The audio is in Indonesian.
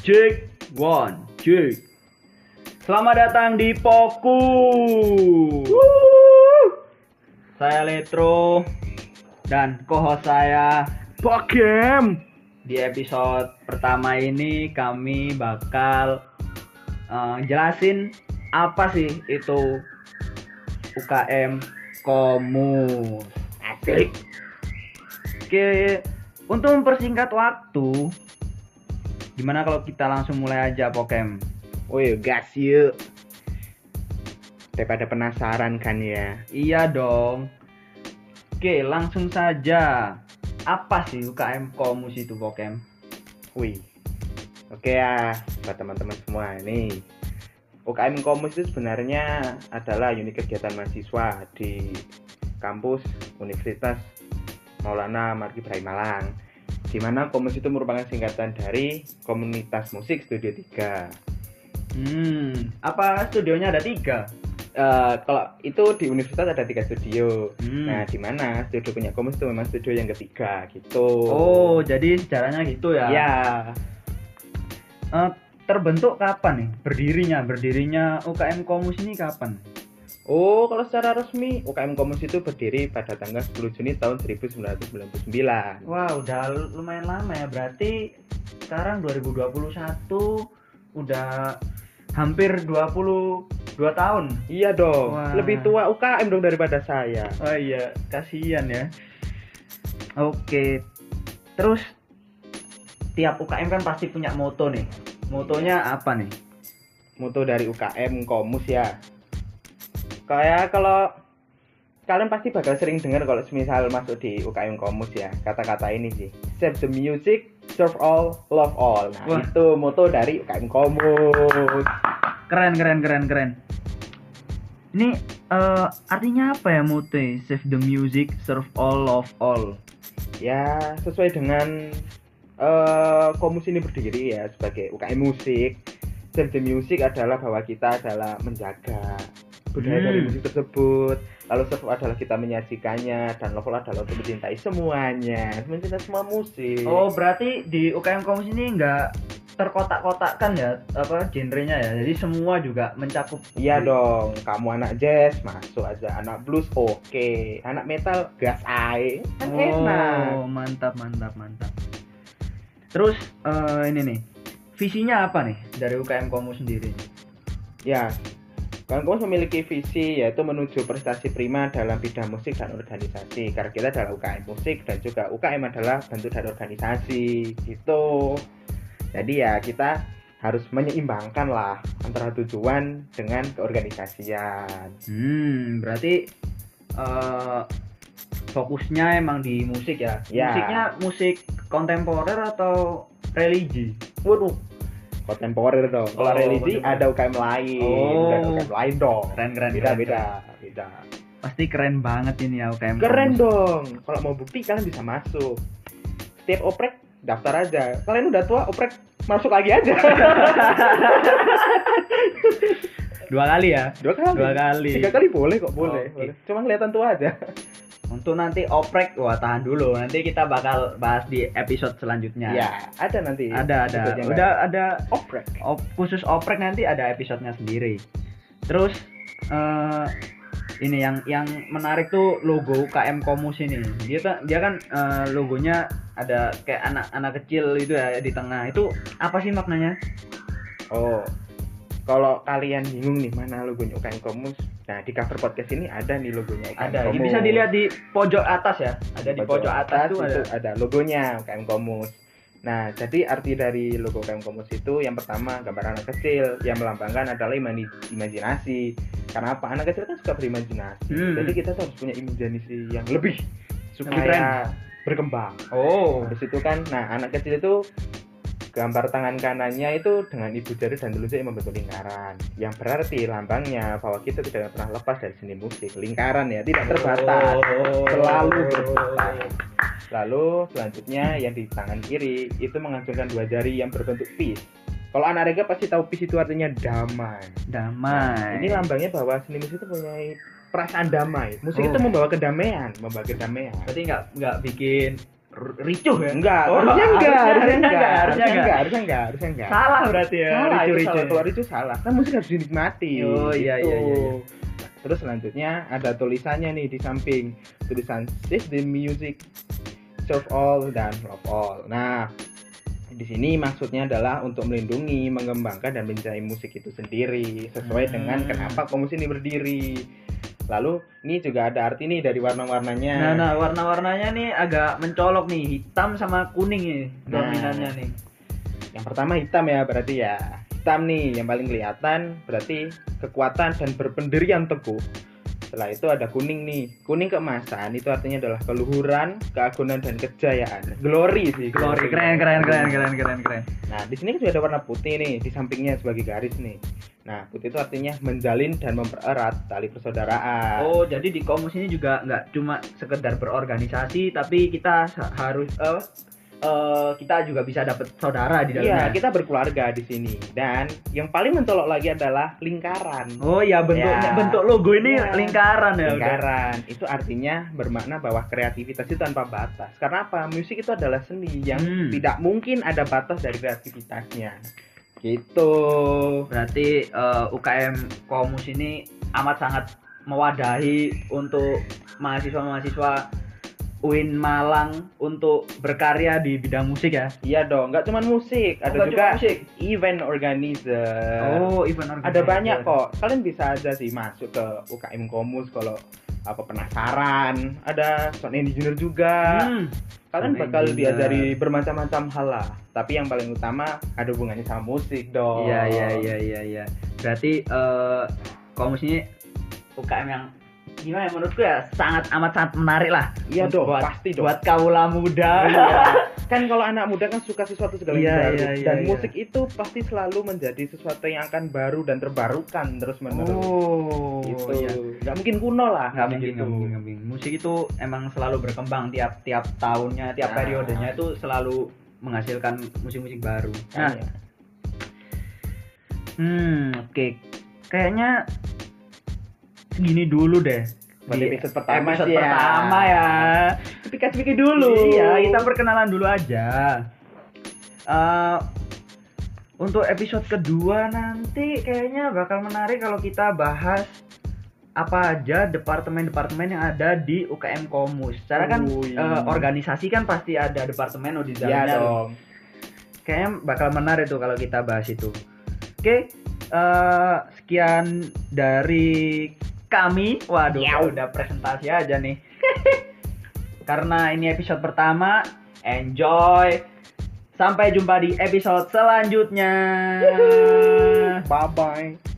Cek one, cek. Selamat datang di Poku. Saya Letro dan co-host saya Bakem. di episode pertama ini kami bakal eh, jelasin apa sih itu UKM Komus. Asik. Oke, untuk mempersingkat waktu, gimana kalau kita langsung mulai aja Pokem? Woi, gas yuk. Daripada penasaran kan ya. Iya dong. Oke, langsung saja. Apa sih UKM Komus itu Pokem? Wih. Oke ya, buat teman-teman semua ini. UKM Komus itu sebenarnya adalah unit kegiatan mahasiswa di kampus Universitas Maulana Margi Ibrahim Malang. Di mana Komus itu merupakan singkatan dari Komunitas Musik Studio 3. Hmm, apa studionya ada tiga? Eh, kalau itu di universitas ada tiga studio. Hmm. Nah, di mana studio punya Komus itu memang studio yang ketiga gitu. Oh, jadi sejarahnya gitu ya? ya. Eh, terbentuk kapan nih? Berdirinya, berdirinya UKM Komus ini kapan? Oh, kalau secara resmi UKM Komus itu berdiri pada tanggal 10 Juni tahun 1999. Wah, udah lumayan lama ya. Berarti sekarang 2021 udah hampir 22 tahun. Iya dong, Wah. lebih tua UKM dong daripada saya. Oh iya, kasihan ya. Oke. Terus tiap UKM kan pasti punya moto nih. Motonya apa nih? Moto dari UKM Komus ya. Kayak kalau kalian pasti bakal sering dengar kalau semisal masuk di UKM Komus ya, kata-kata ini sih. Save the music, serve all, love all. Nah, Wah. itu moto dari UKM Komus. Keren, keren, keren, keren. Ini eh, artinya apa ya moto? Save the music, serve all, love all. ya sesuai dengan eh komus ini berdiri ya sebagai UKM musik Save the music adalah bahwa kita adalah menjaga budaya Hmm. dari musik tersebut lalu serve adalah kita menyajikannya dan love adalah untuk mencintai semuanya mencintai semua musik Oh, berarti di UKM Komus ini nggak terkotak-kotakkan ya apa genrenya ya. Jadi semua juga mencakup. iya dong kamu anak jazz masuk aja anak blues oke anak metal gas ae kan enak Oh, mantap, mantap, mantap. Terus eh, ini nih, visinya apa nih dari UKM Komus sendiri? Ya, Komus memiliki visi yaitu menuju prestasi prima dalam bidang musik dan organisasi. Karena kita adalah UKM musik dan juga UKM adalah bentuk dari organisasi. Gitu. Jadi ya kita harus menyeimbangkan lah antara tujuan dengan keorganisasian. Hmm, berarti eh, fokusnya emang di musik ya? Ya. Musiknya musik kontemporer atau religi? Waduh, kontemporer dong. Kalau Oh, religi ada UKM lain, Oh. ada UKM lain dong. Keren, keren, Beda, keren, beda, beda. Pasti keren banget ini ya UKM Keren Komus. dong. Kalau mau bukti kalian bisa masuk. Setiap oprek daftar aja. Kalian udah tua oprek masuk lagi aja. Dua kali ya? Dua kali. Dua kali. Tiga kali boleh kok boleh. Oke. boleh. Cuma kelihatan tua aja. Untuk nanti oprek, wah tahan dulu. Nanti kita bakal bahas di episode selanjutnya. Ya, ada nanti. Ada, ada. Udah lain. ada oprek. op- khusus oprek nanti ada episodenya sendiri. Terus eh ini yang yang menarik tuh logo UKM Komus ini. Dia kan dia kan eh, logonya ada kayak anak-anak kecil itu ya di tengah. Itu apa sih maknanya? Oh. Kalau kalian bingung nih mana logonya UKM Komus, nah di cover podcast ini ada nih logonya UKM Ada. Komus. bisa dilihat di pojok atas ya. Ada di pojok atas tuh itu ada. ada logonya UKM Komus. Nah, jadi arti dari logo UKM Komus itu yang pertama gambar anak kecil yang melambangkan adalah imani- imajinasi. Karena apa? Anak kecil kan suka berimajinasi. Hmm. Jadi kita tuh harus punya imajinasi yang lebih supaya berkembang. Oh. Habis itu kan, nah anak kecil itu gambar tangan kanannya itu dengan ibu jari dan telunjuk yang membentuk lingkaran. Yang berarti lambangnya bahwa kita tidak pernah lepas dari seni musik. Lingkaran ya, tidak terbatas. Oh. Selalu berputar. Lalu selanjutnya yang di tangan kiri itu mengacungkan dua jari yang berbentuk peace. Kalau anak rega pasti tahu peace itu artinya damai. Damai. Nah, ini lambangnya bahwa seni musik itu punya perasaan damai. Musik Oh. itu membawa kedamaian, membawa kedamaian. Berarti nggak nggak bikin ricuh ya Enggak, Oh, harusnya enggak, harusnya enggak, harusnya enggak harusnya enggak, harusnya enggak. salah berarti ya Salah, itu ricuh-ricuh salah, keluar itu salah. Kan musik harus dinikmati. Oh, iya, gitu. iya, iya, iya. Terus selanjutnya ada tulisannya nih di samping tulisan Save the music, serve all dan love all. Nah, di sini maksudnya adalah untuk melindungi, mengembangkan dan mencintai musik itu sendiri sesuai Hmm. dengan kenapa komus ini berdiri. Lalu ini juga ada arti nih dari warna-warnanya. nah nah warna-warnanya nih agak mencolok nih hitam sama kuning nih Nah. dominannya nih Yang pertama hitam ya berarti ya. Hitam nih yang paling kelihatan berarti kekuatan dan berpendirian teguh. Setelah itu ada kuning nih. Kuning keemasan itu artinya adalah keluhuran, keagungan dan kejayaan. Glory sih. glory keren keren keren keren keren keren Nah, di sini juga ada warna putih nih di sampingnya sebagai garis nih. Nah, putih itu artinya menjalin dan mempererat tali persaudaraan. oh jadi di komus ini juga nggak cuma sekedar berorganisasi tapi kita harus eh, eh, kita juga bisa dapat saudara di Iya, dalamnya kita berkeluarga di sini. Dan yang paling mencolok lagi adalah lingkaran. oh iya bentuknya Ya. bentuk logo ini Iya. lingkaran ya udah. lingkaran itu artinya bermakna bahwa kreativitas itu tanpa batas karena apa musik itu adalah seni yang Hmm. tidak mungkin ada batas dari kreativitasnya gitu Berarti eh, UKM Komus ini amat sangat mewadahi untuk mahasiswa-mahasiswa UIN Malang untuk berkarya di bidang musik ya. iya dong nggak cuma musik ada nggak juga musik? event organizer Oh, event organizer. ada banyak kok kalian bisa aja sih masuk ke UKM Komus kalau apa penasaran ada sound engineer juga Hmm. kalian Sound bakal engineer. diajari bermacam-macam hal lah tapi yang paling utama ada hubungannya sama musik dong Iya, iya, iya, iya, iya. Berarti eh Komus ini UKM yang gimana ya menurutku ya sangat amat sangat menarik lah. Iya dong, buat, pasti dong. Buat kaula muda. Iya. kan kalau anak muda kan suka sesuatu segala Iya, baru iya, iya, dan iya. musik itu pasti selalu menjadi sesuatu yang akan baru dan terbarukan terus menerus Oh, gitu iya. nggak mungkin kuno lah nggak mungkin, gitu. nggak mungkin, nggak mungkin. Musik itu emang selalu berkembang tiap tiap tahunnya, tiap Nah. periodenya itu selalu menghasilkan musik-musik baru. Nah, ya. hmm, oke. Kayaknya segini dulu deh. Buat Di episode pertama episode sih ya. pertama ya. pikir-pikir dulu Iya, kita perkenalan dulu aja. Eh, untuk episode kedua nanti kayaknya bakal menarik kalau kita bahas apa aja departemen-departemen yang ada di UKM Komus. Secara kan Wih. eh, organisasi kan pasti ada departemen oh di Iya dalamnya. dong Kayaknya bakal menarik tuh kalau kita bahas itu. Oke, eh, sekian dari kami. Waduh, Yaw. udah presentasi aja nih. Karena ini episode pertama, enjoy. Sampai jumpa di episode selanjutnya. bye bye